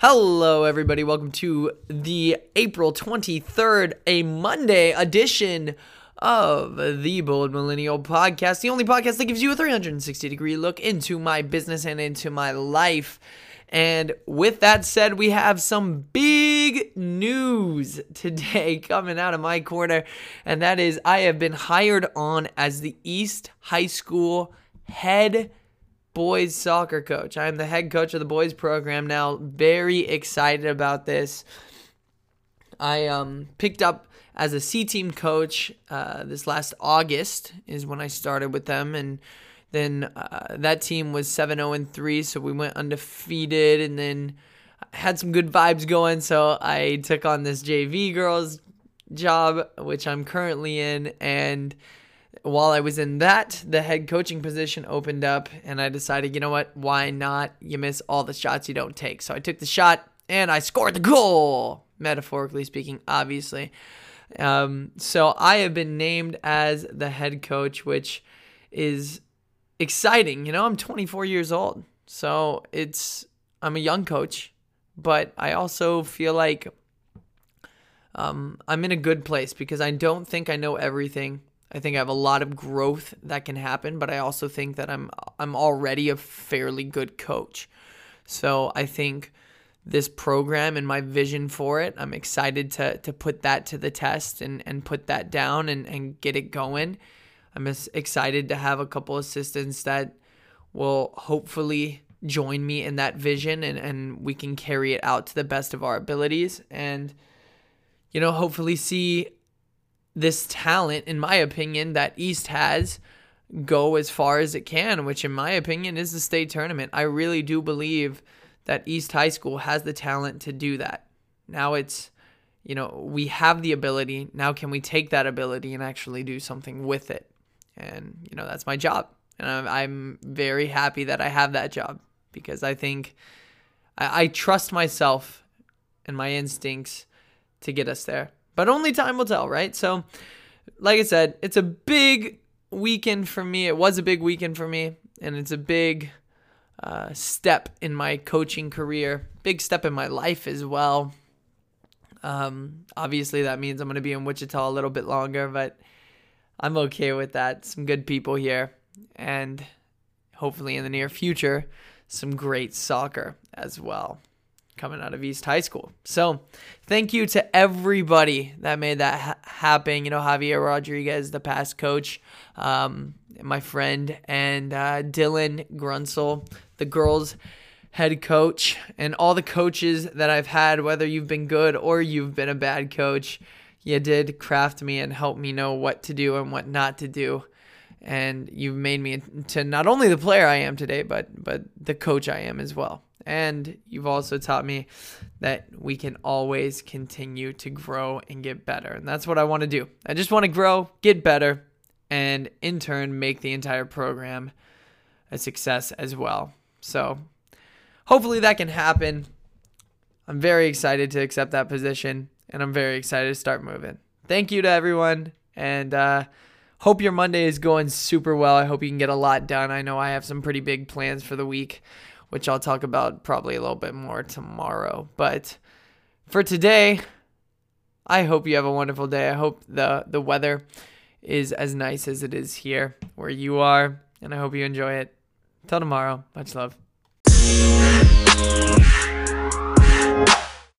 Hello, everybody. Welcome to the April 23rd, a Monday edition of the Bold Millennial Podcast, the only podcast that gives you a 360 degree look into my business and into my life. And with that said, we have some big news today coming out of my corner, and that is I have been hired on as the East High School head boys soccer coach. I am the head coach of the boys program now. Very excited about this. I um, picked up as a C team coach uh, this last August is when I started with them, and then uh, that team was seven zero oh and three, so we went undefeated, and then had some good vibes going. So I took on this JV girls job, which I'm currently in, and while I was in that, the head coaching position opened up, and I decided, you know what? Why not? You miss all the shots you don't take. So I took the shot and I scored the goal, metaphorically speaking, obviously. Um, so I have been named as the head coach, which is exciting. You know, I'm 24 years old, so it's I'm a young coach, but I also feel like um, I'm in a good place because I don't think I know everything. I think I have a lot of growth that can happen, but I also think that I'm I'm already a fairly good coach. So I think this program and my vision for it, I'm excited to to put that to the test and and put that down and and get it going. I'm excited to have a couple assistants that will hopefully join me in that vision and and we can carry it out to the best of our abilities and you know hopefully see this talent, in my opinion, that East has go as far as it can, which, in my opinion, is the state tournament. I really do believe that East High School has the talent to do that. Now it's, you know, we have the ability. Now, can we take that ability and actually do something with it? And, you know, that's my job. And I'm, very happy that I have that job because I think I trust myself and my instincts to get us there but only time will tell, right? So, like I said, it's a big weekend for me. It was a big weekend for me, and it's a big uh, step in my coaching career, big step in my life as well. Um, obviously, that means I'm going to be in Wichita a little bit longer, but I'm okay with that. Some good people here, and hopefully in the near future, some great soccer as well coming out of East High School. So, thank you to everybody that made that ha- happen. You know, Javier Rodriguez, the past coach, um, my friend, and uh, Dylan Grunsel, the girls' head coach, and all the coaches that I've had, whether you've been good or you've been a bad coach. You did craft me and help me know what to do and what not to do and you've made me to not only the player I am today, but but the coach I am as well. And you've also taught me that we can always continue to grow and get better. And that's what I want to do. I just want to grow, get better, and in turn make the entire program a success as well. So hopefully that can happen. I'm very excited to accept that position, and I'm very excited to start moving. Thank you to everyone, and uh, hope your Monday is going super well. I hope you can get a lot done. I know I have some pretty big plans for the week which I'll talk about probably a little bit more tomorrow. But for today, I hope you have a wonderful day. I hope the the weather is as nice as it is here where you are, and I hope you enjoy it. Till tomorrow, much love.